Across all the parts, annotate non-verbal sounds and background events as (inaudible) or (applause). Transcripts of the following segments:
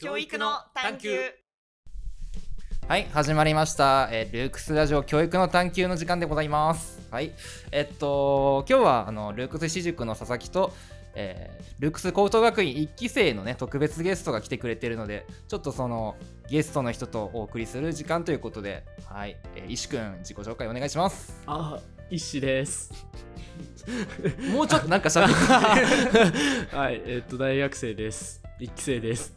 教育の探求。はい始まりました、えールークスラジオ教育の探求の時間でございます。はい。えっと今日はあのルークス私塾の佐々木と、えールークス高等学院1期生のね特別ゲストが来てくれてるのでちょっとそのゲストの人とお送りする時間ということではい、えー、石くん自己紹介お願いします。あ、石です。(laughs) もうちょっとなんかしゃべって (laughs) はい、えっと、大学生です。一期生です。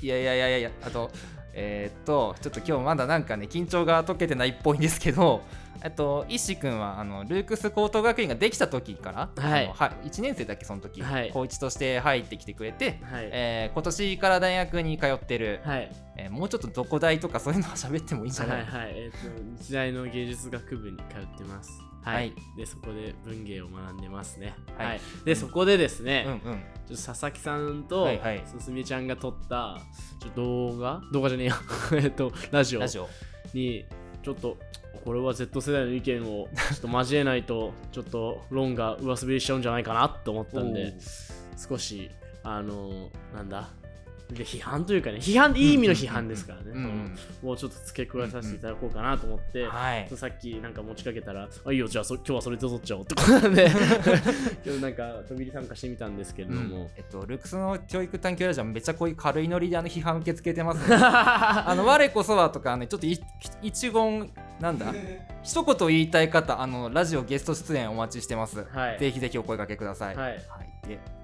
いやいやいやいやあとえーっとちょっと今日まだなんかね緊張が解けてないっぽいんですけどえっと石君はあのルークス高等学院ができた時から、はいは1年生だっけその時、はい高一として入ってきてくれて、はい。えー今年から大学に通ってる、はい。えーもうちょっとどこ大とかそういうのは喋ってもいいんじゃない、はいはい。えっと、日大の芸術学部に通ってます。はい。はいで、そこで文芸を学んでますね。はいはい。で、そこでですね、うんうんちょっと佐々木さんと、はいはいすみちゃんが撮った、ちょっと動画動画じゃねえや。(laughs) えっと、ラジオラジオに、ちょっと、これは Z 世代の意見をちょっと交えないと、(laughs) ちょっと論が上滑りしちゃうんじゃないかなと思ったんで、少しあのなんだで批判というかね批判いい意味の批判ですからね、うんうんそのもうちょっと付け加えさせていただこうかなと思って、はい。さっきなんか持ちかけたら「あいいよじゃあそ今日はそれで撮っちゃおう」ってことなんで今日なんか飛び入り参加してみたんですけれども、えっと、ルークスの教育探求ラジオはめっちゃこういう軽いノリであの批判受け付けてますね。(laughs) あの我こそはとかねちょっとい一言なんだ (laughs) 一言言いたい方あのラジオゲスト出演お待ちしてます、はい。ぜひぜひお声掛けください、はい。で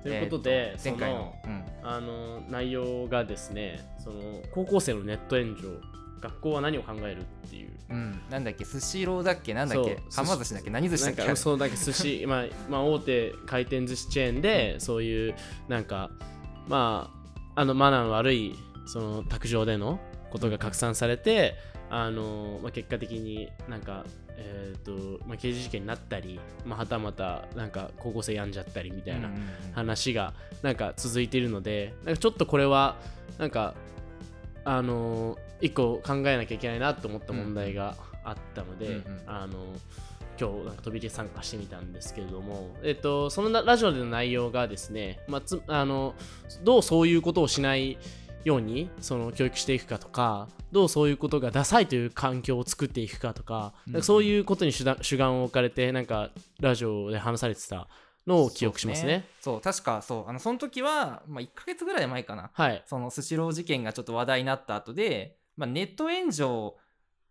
ということでえーと前回の。そあの内容がですねその高校生のネット炎上学校は何を考えるっていう。うん、うん、なんだっけスシローだっけなんだっけはま寿司だっけ何寿司だっけ？なんかそうなんか寿司、(laughs) まあ、まあ大手回転寿司チェーンでそういうなんかまああのマナーの悪いその卓上でのことが拡散されてあの、まあ、結果的になんかえっ、と、まあ、刑事事件になったり、まあ、はたまたなんか高校生病んじゃったりみたいな話がなんか続いているのでなんかちょっとこれはなんかあの一個考えなきゃいけないなと思った問題があったので、うんうん。あの今日なんか飛び入り参加してみたんですけれども、えっと、そのなラジオでの内容がですね、まあ、つあのどうそういうことをしないようにその教育していくかとかどうそういうことがダサいという環境を作っていくかとか,、かそういうことに主眼主眼を置かれてなんかラジオで話されてたのを記憶しますね。そう確かそう。あのその時は、まあ、1ヶ月ぐらい前かな。はい。そのスシロー事件がちょっと話題になった後で、まあ、ネット炎上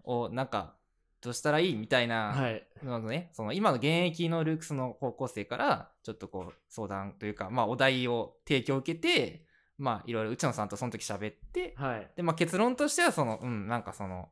をなんかどうしたらいいみたいな、はい。のね、その今の現役のルークスの高校生からちょっとこう相談というか、まあ、お題を提供を受けて、まあ、いろいろ内野さんとその時喋ってはい。で、まあ、結論としてはそのうんなんかその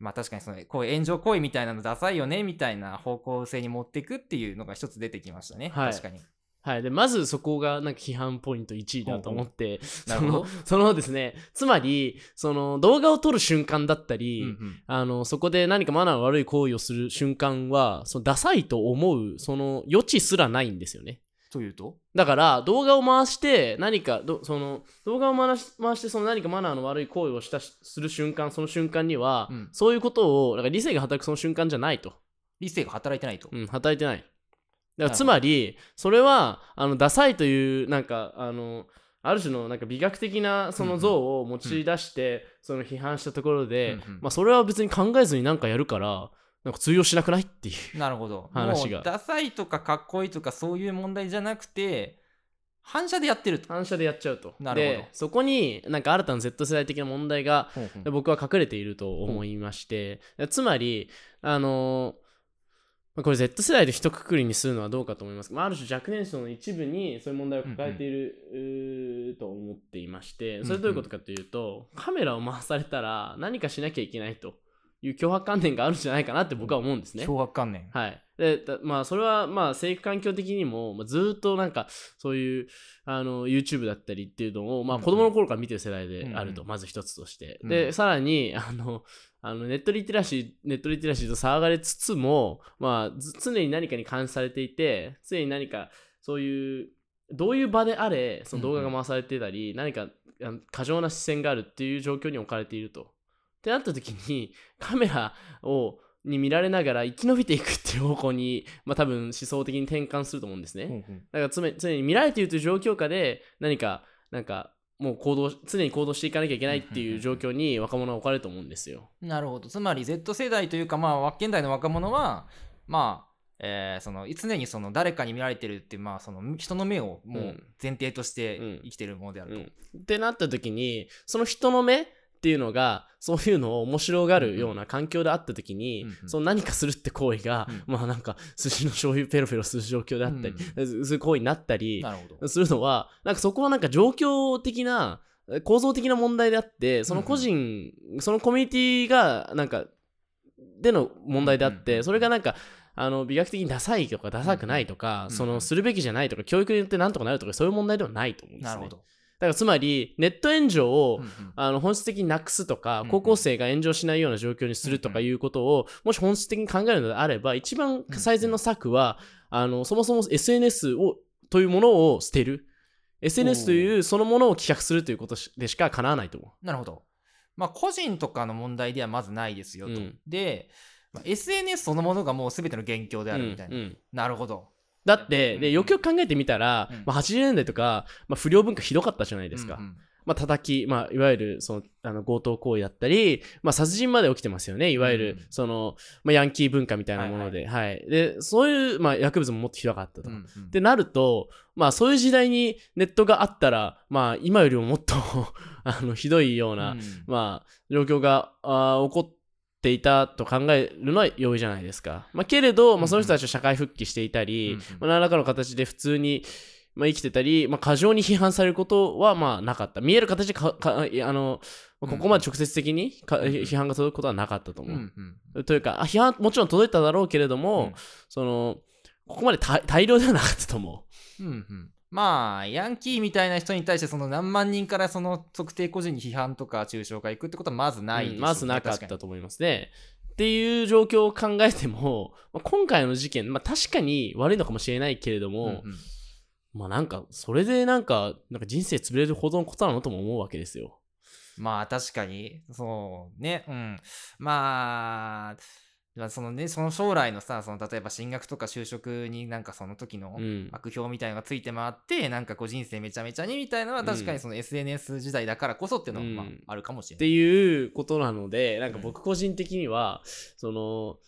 まあ確かにそのこういう炎上行為みたいなのダサいよねみたいな方向性に持っていくっていうのが一つ出てきましたね、はい。確かに。はい、でまずそこがなんか批判ポイント1位だと思ってその (laughs) そのですねつまりその動画を撮る瞬間だったり、うんうん。あのそこで何かマナーの悪い行為をする瞬間はそのダサいと思うその余地すらないんですよねというと？だから動画を回して何かどその動画を回し回してその何かマナーの悪い行為をしたしする瞬間その瞬間には、うん。そういうことをか理性が働くその瞬間じゃないと。理性が働いてないと。うん、働いてない。だからつまり、それは、あの、ダサいという、なんか、あの、ある種のなんか美学的なその像を持ち出して、その批判したところで、まあそれは別に考えずになんかやるから、なんか通用しなくないっていう。なるほど。(laughs) 話がダサいとかかっこいいとかそういう問題じゃなくて反射でやってると。反射でやっちゃうと。なるほどで、そこになんか新たな Z 世代的な問題が僕は隠れていると思いまして、つまり、あのまあこれ Z 世代で一括りにするのはどうかと思います。まあ、ある種若年層の一部にそういう問題を抱えている、うーと思っていまして、それどういうことかというと、カメラを回されたら何かしなきゃいけないという脅迫観念があるんじゃないかなって僕は思うんですね。脅迫観念。はい。で、だまあ、それは、まあ、生育環境的にも、まあ、ずーっとなんか、そういう、あの、YouTube だったりっていうのを、まあ、うんうん子供の頃から見てる世代であると、うんまず一つとして。うんで、さらに、あの、あのネットリテラシー、ネットリテラシーと騒がれつつも、まあ、ず常に何かに監視されていて、常に何か、そういう、どういう場であれ、その動画が回されてたり、何かあの過剰な視線があるっていう状況に置かれていると。ってなった時に、カメラをに見られながら生き延びていくっていう方向に、まあ、多分思想的に転換すると思うんですね。うんうん。だから常常に見られているという状況下で何かなんかもう行動常に行動していかなきゃいけないっていう状況に若者は置かれると思うんですよ。なるほど。つまり Z 世代というかまあ現代の若者はまあえーその常にその誰かに見られてるっていうまあその人の目をもう前提としてうん。生きてるものであると、うん、ってなった時にその人の目っていうのがそういうのを面白がるような環境であった時に、うんうん。その何かするって行為が、うん。まあなんか寿司の醤油ペロペロする状況であったり、そういう行為になったりするのはなんかそこはなんか状況的な構造的な問題であってその個人、そのコミュニティがなんかでの問題であって、うんうんうんそれがなんかあの美学的にダサいとかダサくないとか、うんうんそのするべきじゃないとか教育によってなんとかなるとかそういう問題ではないと思うんですね。なるほど、だからつまりネット炎上を、あの本質的になくすとか、高校生が炎上しないような状況にするとかいうことを、もし本質的に考えるのであれば一番最善の策は、あのそもそも SNS をというものを捨てる SNS というそのものを棄却するということしでしか叶わないと思なるほど。まあ、個人とかの問題ではまずないですよと。うんで、まあ SNS そのものがもう全ての元凶でう。あるみたいな。うんうんなるほど。だって、でうんよくよく考えてみたら、うんまあ、80年代とか、まあ、不良文化ひどかったじゃないですか。うんうんまあ、叩き、まあ、いわゆるそのあの強盗行為だったり、まあ、殺人まで起きてますよね。いわゆる、うんその、まあ、ヤンキー文化みたいなもので。はい、で、そういう、まあ、薬物ももっとひどかったと。うんうんなると、まあ、そういう時代にネットがあったら、まあ、今よりももっと (laughs) あのひどいような、うんまあ、状況があー起こっていたと考えるのは容易じゃないですか。まあ、けれど、まあ、その人たちは社会復帰していたり、うん。うんまあ、何らかの形で普通に、まあ、生きてたり、まあ、過剰に批判されることはまあなかった。見える形でかかあの、まあここまで直接的にかうん。うん。批判が届くことはなかったと思う。うん。うん。というかあ、批判もちろん届いただろうけれども、うん。そのここまで大大量ではなかったと思うん。うんまあ、ヤンキーみたいな人に対して、その何万人からその特定個人に批判とか抽象がいくってことはまずう。ないねうんまずなかったと思いますね。っていう状況を考えても、まあ、今回の事件、まあ、確かに悪いのかもしれないけれども、うんうんまあなんか、それでなんか、なんか人生潰れるほどのことなのとも思うわけですよ。まあ確かに、そうね、うん。まあ、まあそのね、その将来のさ、その例えば進学とか就職になんかその時のうん。悪評みたいのがついて回って、なんかこう人生めちゃめちゃにみたいなのは確かにその SNS 時代だからこそっていうのはまあうんあるかもしれってない。いうことなので、なんか僕個人的には、その、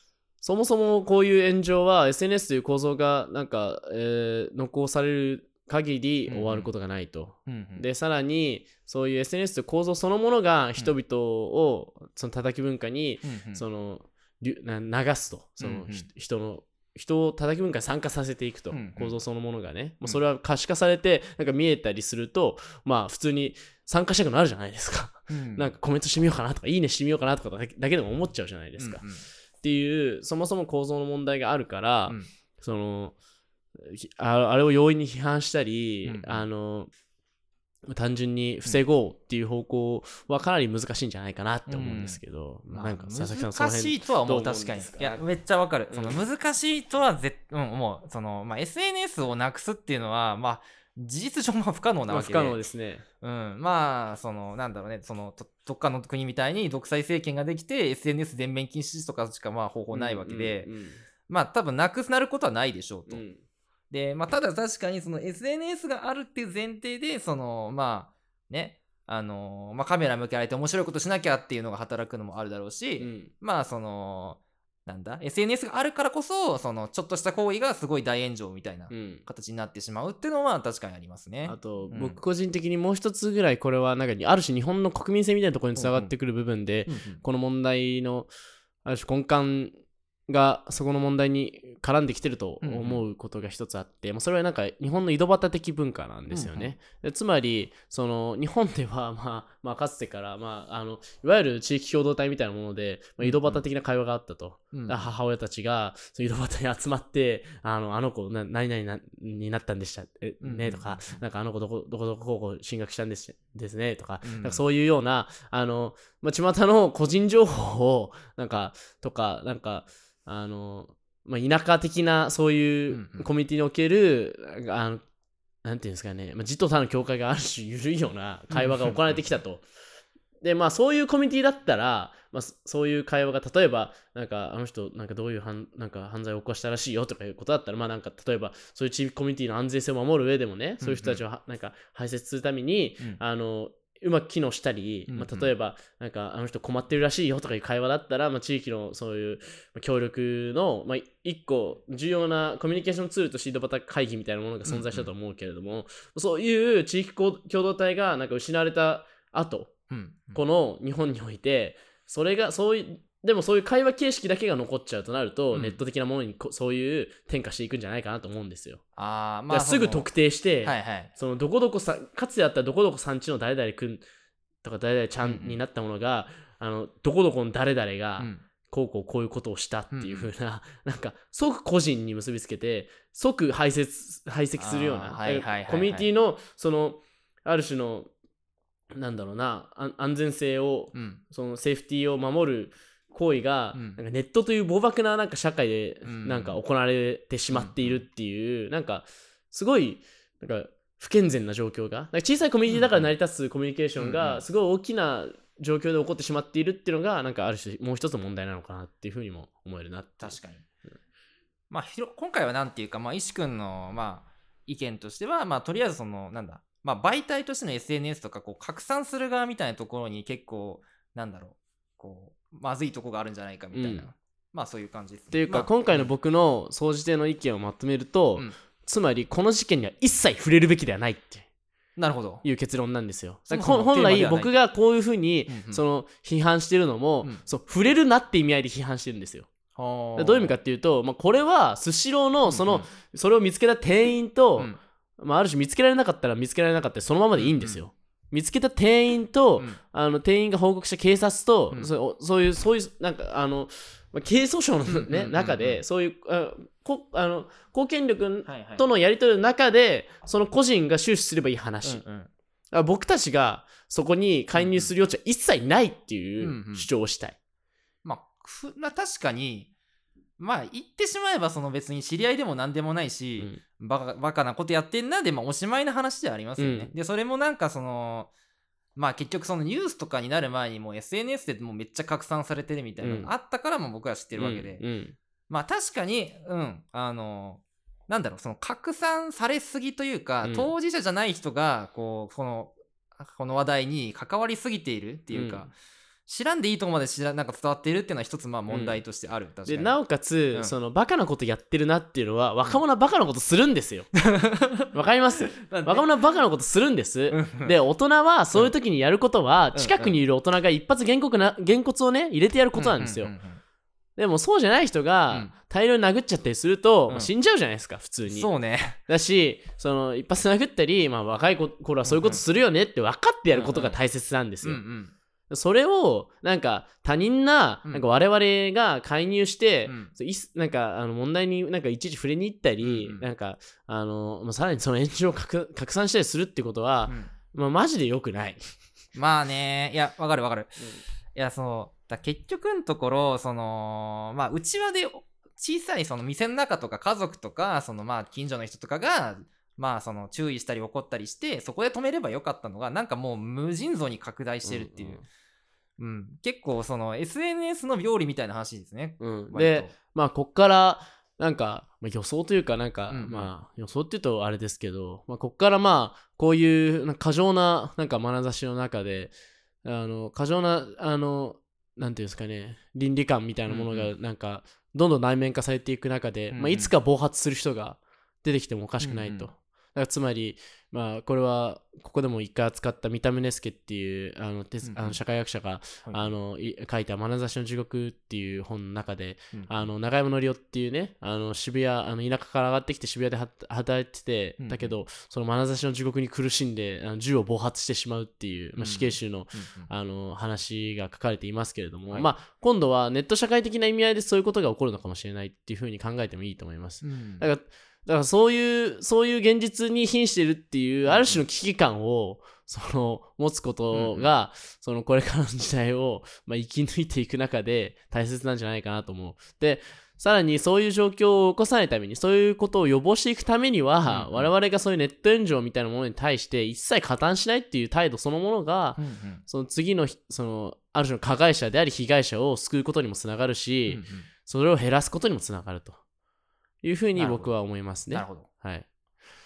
そもそもこういう炎上は SNS という構造がなんか、えー残される限り終わることがないと。うんうんで、さらに、そういう SNS という構造そのものが人々を、その叩き文化に、うんうんその、流すと。その、うんうん。ひ人の、人を叩き文化に参加させていくと、うんうん。構造そのものがね、それは可視化されてなんか見えたりするとまあ普通に参加したくなるじゃないですか、うん。(laughs) なんかコメントしてみようかなとかいいねしてみようかなとかだけだけでも思っちゃうじゃないですか、うんうん。っていうそもそも構造の問題があるから、うん。そのひああれを容易に批判したり、うん。あの単純に防ごうっていう方向はかなり難しいんじゃないかなって思うんですけど、まあなんか佐々木さんその難辺しいとは思う。確かに。いやめっちゃわかる、うん。その難しいとはぜ、うん、もう。その、まあ、SNS をなくすっていうのはまあ事実上まあ不可能なわけで。まあ不可能ですね。うん、まあそのなんだろうね。そのとどっかの国みたいに独裁政権ができて SNS 全面禁止とかしかまあ方法ないわけで、うんうんまあ多分なくなることはないでしょうと、うんで、まあ、ただ確かにその SNS があるっていう前提で、その、まあ、ね、あのまあ、カメラ向けられて面白いことしなきゃっていうのが働くのもあるだろうし、うん。まあ、その、なんだ、SNS があるからこそ、その、ちょっとした行為がすごい大炎上みたいなうん。形になってしまうっていうのは確かにありますね。あと、うん。僕個人的にもう一つぐらいこれはなんかある種日本の国民性みたいなところにつながってくる部分で、この問題のある種根幹がそこの問題に絡んできてると思うことが一つあって、まあそれはなんか日本の井戸端的文化なんですよね。でつまりその日本では、(laughs) まあ、まあかつてから、まあ、あのいわゆる地域共同体みたいなもので、まあ、井戸端的な会話があったと。うん。母親たちがその井戸端に集まってあのあの子な何々なになったんでしたねとか、なんかあの子どこどこどこ高校進学したんですですねとか,、うん。なんかそういうようなあの、まあ、巷の個人情報をなんかとかなんかあの、まあ、田舎的なそういうんうん。うコミュニティにおける、あのなんていうんですかね、まあ、字と他の境界がある種緩いような会話が行われてきたと。(laughs) でまあそういうコミュニティだったら、まあ、そそういう会話が例えばなんかあの人なんかどういう犯なんか犯罪を起こしたらしいよとかいうことだったらまあなんか例えばそういう地域コミュニティの安全性を守る上でもねそういう人たちをはなんか排泄するために、うん。あのうまく機能したり、うんうん。まあ、例えばなんかあの人困ってるらしいよとかいう会話だったら、まあ、地域のそういうまあ協力の、まあ、一個重要なコミュニケーションツールとして井戸端会議みたいなものが存在したと思うけれども、そういう地域共同体がなんか失われた後うんこの日本においてそれがそういうでもそういう会話形式だけが残っちゃうとなると、うん。ネット的なものにこそういう転化していくんじゃないかなと思うんですよ。あまあ、からすぐ特定して、はいはい。そのどこどこさかつてあったどこどこさんちの誰々くんとか誰々ちゃうんうん。んになったものが、あのどこどこの誰々がうん。こうこうこういうことをしたっていう風な、(laughs) なんか即個人に結びつけて即排泄排斥するような、あーはいはいはいはい。コミュニティのそのある種のなんだろうなあ安全性をうん。そのセーフティーを守る行為が、うん。なんかネットという暴漠ななんか社会でうん。なんか行われてしまっているっていう、なんかすごいなんか不健全な状況がなんか小さいコミュニティだから成り立つコミュニケーションうんうんがすごい大きな状況で起こってしまっているっていうのがなんかある種もう一つ問題なのかなっていうふうにも思えるな確かに。まあ、ひろ今回はなんていうか、まあ、石君の、まあ、意見としては、まあ、とりあえずその、なんだ、まあ、媒体としての SNS とか、こう、拡散する側みたいなところに結構、なんだろう、こう、まずいとこがあるんじゃないかみたいな、うんまあ、そういう感じです、ね。っていうか、まあ今回の、僕の総じての意見をまとめると、うんつまりこの事件には一切触れるべきではないってなるほど。いう結論なんですよ。本来僕がこういうふうに、うんうんその批判してるのも、うんそう触れるなって意味合いで批判してるんですよ。どどういう意味かっていうと、まあ、これはスシローのその、それを見つけた店員と、うんまあ、ある種見つけられなかったら見つけられなかったらそのままでいいんですよ。見つけた店員と、うん。あの店員が報告した警察と、うん。そうそういうそういうなんかあの、まあ、刑訴訟の、ねうんうんうんうん。中でそういうあこあの公権力はいはい。とのやり取りの中でその個人が収支すればいい話、うんうん。あ僕たちがそこに介入する余地は一切ないっていんううん。主張をしたい。まあ、ふまあ、確かに、まあ、言ってしまえば、その別に知り合いでも何でもないし、バカバカなことやってんなで、まあ、おしまいの話ではありますよね。うん。で、それもなんかその、まあ結局そのニュースとかになる前にもう SNS でもうめっちゃ拡散されてるみたいなのうん。があったからも僕は知ってるわけで、うんうん。まあ確かに、うん、あの、なんだろう、その拡散されすぎというか、うん。当事者じゃない人が、こう、この、この話題に関わりすぎているっていうか、うん知らんでいいとこまで知らなんか伝わっているっていうのは一つまあ問題としてある、確かに。でなおかつ、うん。そのバカなことやってるなっていうのは若者はバカなことするんです。よ。(laughs) わかります？若者はバカなことするんです。でで大人はそういう時にやることは、うん。近くにいる大人が一発原告な原骨をね入れてやることなんですよ。でもそうじゃない人うがん。大量に殴っちゃったりすると、うん。まあ死んじゃうじゃないですか普通に。そうね。だしその一発殴ったり、まあ、若い子頃はそういうことするよねって分かってやることが大切なんですよ。うんうんそれをなんか他人なうん。なんか我々が介入して、うなんかあの問題になんかいちいち触れに行ったり、うんうん。なんかあの、まあ、さらにその炎上を拡 (laughs) 拡散したりするってことは、うん。まあ、マジで良くない。まあねいやわかるわかる。いやそうだ結局のところそのまあうちわで小さいその店の中とか家族とかそのまあ近所の人とかがまあその注意したり怒ったりしてそこで止めればよかったのがなんかもう無尽蔵に拡大してるっていう、うん結構その SNS の病理みたいな話ですね。うんで、まあこっからなんか、まあ、予想というかなんか、うんうん。まあ予想って言うとあれですけど、まあ、こっからまあこういう過剰ななんか眼差しの中であの過剰なあのなんていうんですかね倫理観みたいなものがうんうなんかどんどん内面化されていく中で、うんうん。まあ、いつか暴発する人が出てきてもおかしくないと。うんうんらつまり、まあ、これはここでも一回扱った三田宗介っていうあの哲うんうん。あの社会学者がはい。あのい書いた「眼差しの地獄」っていう本の中でうん。あの長山則夫っていうねあの渋谷あの田舎から上がってきて渋谷では働いてて、うんだけどその眼差しの地獄に苦しんであの銃を暴発してしまうっていう、まあ、うん死刑囚の,、あの話が書かれていますけれども、はい。まあ、今度はネット社会的な意味合いでそういうことが起こるのかもしれないっていうふうに考えてもいいと思います。うん。だからだからそういうそういう現実に瀕しているっていうある種の危機感をその持つことが、そのこれからの時代を、まあ、生き抜いていく中で大切なんじゃないかなと思う。でさらにそういう状況を起こさないために、そういうことを予防していくためには、我々がそういうネット炎上みたいなものに対して一切加担しないっていう態度そのものが、その次のひそのある種の加害者であり被害者を救うことにもつながるし、それを減らすことにもつながるというふうに僕は思いますね。なるほど。はい。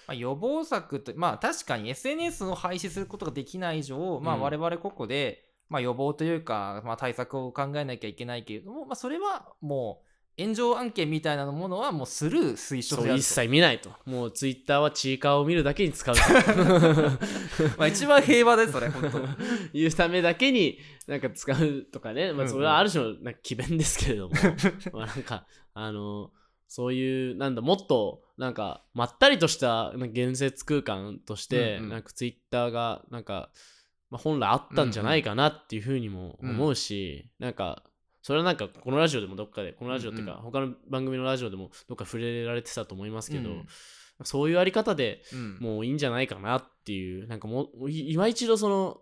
まあ、予防策と、まあ確かに SNS を廃止することができない以上、まあうん我々個々で、まあ予防というか、まあ対策を考えなきゃいけないけれども、まあそれはもう炎上案件みたいなものはもうスルー推奨そう一切見ないと。もうツイッターはチーカーを見るだけに使うと (laughs) まあ一番平和です、それ、(laughs) 本当。いうためだけになんか使うとかね、まあ、うんうんそれはある種のなんか詭弁ですけれども、(laughs) まあなんかあのそういうなんだもっとなんかまったりとしたなんか言説空間として、うんうん。なんかツイッターがなんか、まあ、本来あったんじゃないかなっていうふうにも思うし、なんかそれはなんかこのラジオでもどっかでこのラジオっていうか、うんう他の番組のラジオでもどっか触れられてたと思いますけど、うん。そういうあり方でうん。もういいんじゃないかなっていうなんかもうい今一度その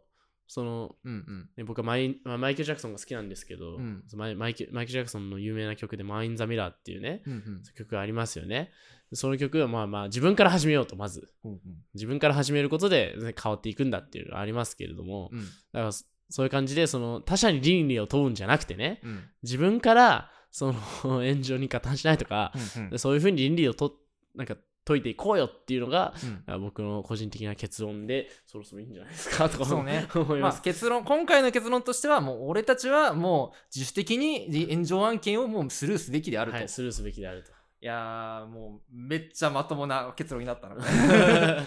そのうんうん。ね、僕はマイまあマイケル・ジャクソンが好きなんですけど、うん。マイマイケマイケル・ジャクソンの有名な曲で「マイン・ザ・ミラー」っていうね、うんうん。曲がありますよね。その曲はまあまあ自分から始めようと、まず。うん自分から始めることでね変わっていくんだっていうのがありますけれども、うん。だからそそういう感じでその他者に倫理を問うんじゃなくてね、うん。自分からその (laughs) 炎上に加担しないとか、うんでそういうふうに倫理をとなんか解いていこうよっていうのが、うん。あ僕の個人的な結論で、そろそろいいんじゃないですかとか (laughs) そうね。思いまあます。結論今回の結論としてはもう俺たちはもう自主的に炎上案件をもうスルーすべきであると、はいい、スルーすべきであると。やーもうめっちゃまともな結論になったな。(laughs)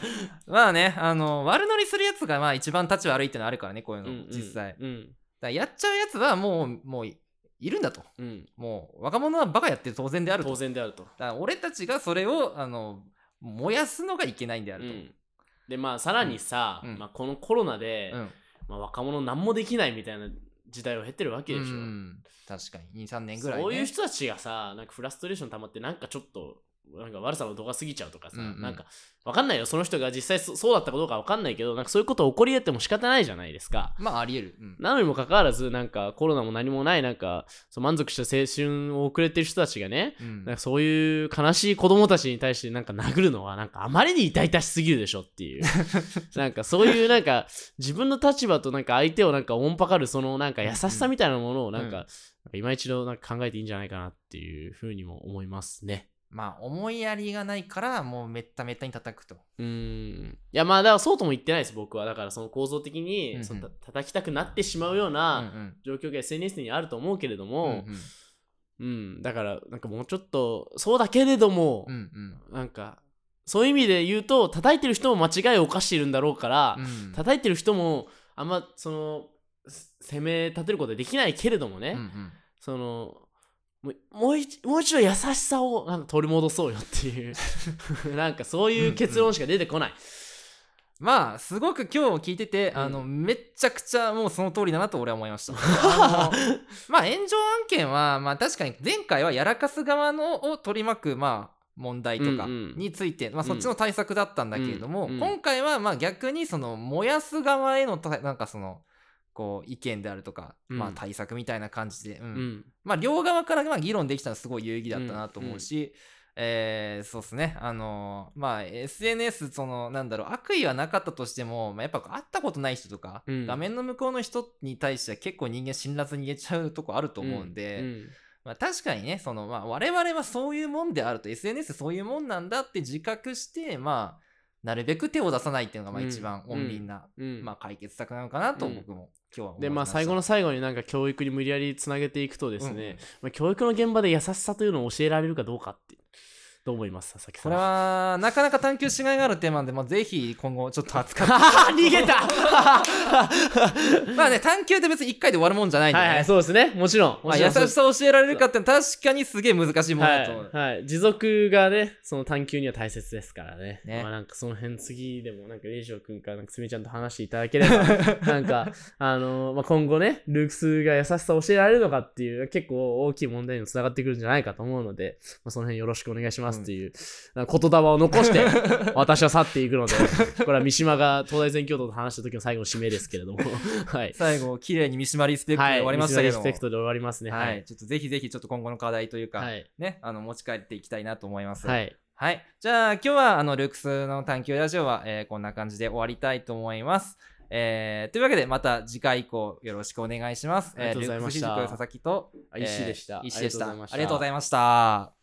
まあねあの悪乗りするやつがまあ一番立ち悪いってのあるからねこういうの、うんうん。実際。うん。らやっちゃうやつはもうもういるんだと。うん。もう若者はバカやって当然であると。当然であると。だから俺たちがそれをあの燃やすのがいけないんであると、うん。で、まあ、さらにさ、うん。まあ、このコロナで、うん。まあ、若者何もできないみたいな時代を経てるわけでしょ。うん確かに。23年ぐらい、ね、そういう人たちがさ、なんかフラストレーション溜まって、なんかちょっと、なんか悪さの度が過ぎちゃうとかさ、うんうん。なんか、わかんないよ、その人が実際そそうだったかどうかわかんないけど、なんかそういうこと起こり得ても仕方ないじゃないですか。まああり得る、うん。なのにもかかわらず、なんかコロナも何もない、なんか、そう満足した青春を送れてる人たちがね、うん。なんかそういう悲しい子供たちに対してなんか殴るのはなんかあまりに痛々しすぎるでしょっていう。(laughs) なんかそういうなんか自分の立場となんか相手をなんかおんぱかるそのなんか優しさみたいなものをなんか,、うん。なんか今一度なんか考えていいんじゃないかなっていうふうにも思いますね。まあ思いやりがないからもうめっためったに叩くと。うーん。いやまあだからそうとも言ってないです僕は。だからその構造的に、うんうん。そのた叩きたくなってしまうよううんうなん。状況が SNS にあると思うけれども、うんうん。だからなんかもうちょっとそうだけれども、うんうん。なんかそういう意味で言うと叩いてる人も間違いを犯しているんだろうから、うん。叩いてる人もあんまそのす攻め立てることはできないけれどもね、うんうん。そのもうもう一もう一度優しさをなんか取り戻そうよっていう。(laughs) (laughs) なんかそういう結論しか出てこない。まあすごく今日聞いてて、あのめっちゃくちゃもうその通りだなと俺は思いました。(laughs) まあ炎上案件はまあ確かに前回はやらかす側のを取り巻くまあ問題とかうんうん。について、まあ、そっちの対策だったんだけれども、うん。うん。今回はまあ逆にその燃やす側へのたなんかそのこう意見であるとか、うん。まあ対策みたいな感じで、うん。うん。まあ両側からまあ議論できたのはすごい有意義だったなと思うし、えーそうですね。あのまあ SNS そのなんだろう悪意はなかったとしても、まあ、やっぱ会ったことない人とか、うん。画面の向こうの人に対しては結構人間辛辣に言えちゃうとこあると思うんで、うん。まあ、確かにねその、まあ、我々はそういうもんであると SNS そういうもんなんだって自覚してまあなるべく手を出さないっていうのがまあうん。一番穏便な、うん。まあ、解決策なのかなとうん。僕も今日は思いでまあ最後の最後になんか教育に無理やりつなげていくとですね、まあ、教育の現場で優しさというのを教えられるかどうかってどう思います？佐々木さん。これはなかなか探求しがいがあるテーマで、まあ、ぜひ今後ちょっと扱って。(laughs) 逃げた。(laughs) まあね探求って別に1回で終わるもんじゃないんでね、はいはいそうですね。もちろん。まあ、優しさを教えられるかって確かにすげえ難しいものだと思う、はい、はい、持続がねその探求には大切ですからね。ね。まあなんかその辺次でもなんかレイジョー君かなんかすみちゃんと話していただければ (laughs) なんかあのーまあ、今後ねルークスが優しさを教えられるのかっていう結構大きい問題にもつながってくるんじゃないかと思うので、まあ、その辺よろしくお願いしますますっていう、言霊を残して (laughs) 私は去っていくのでこれは三島が東大全教徒と話した時の最後の締めですけれども。(laughs) はい。最後、綺麗に三島リスペクトではい終わりましたけども、リスペクトで終わりますね。は、はい。いちょっとぜひぜひちょっと今後の課題というか、はい。ね、あの持ち帰っていきたいなと思います。はい。はい。じゃあ、今日は、あの、ルークスの探求ラジオは、えーこんな感じで終わりたいと思います。えーというわけで、また次回以降、よろしくお願いします。ありがとうございました。えールークス佐々木と、あ石でした。えー石でした。ありがとうございました。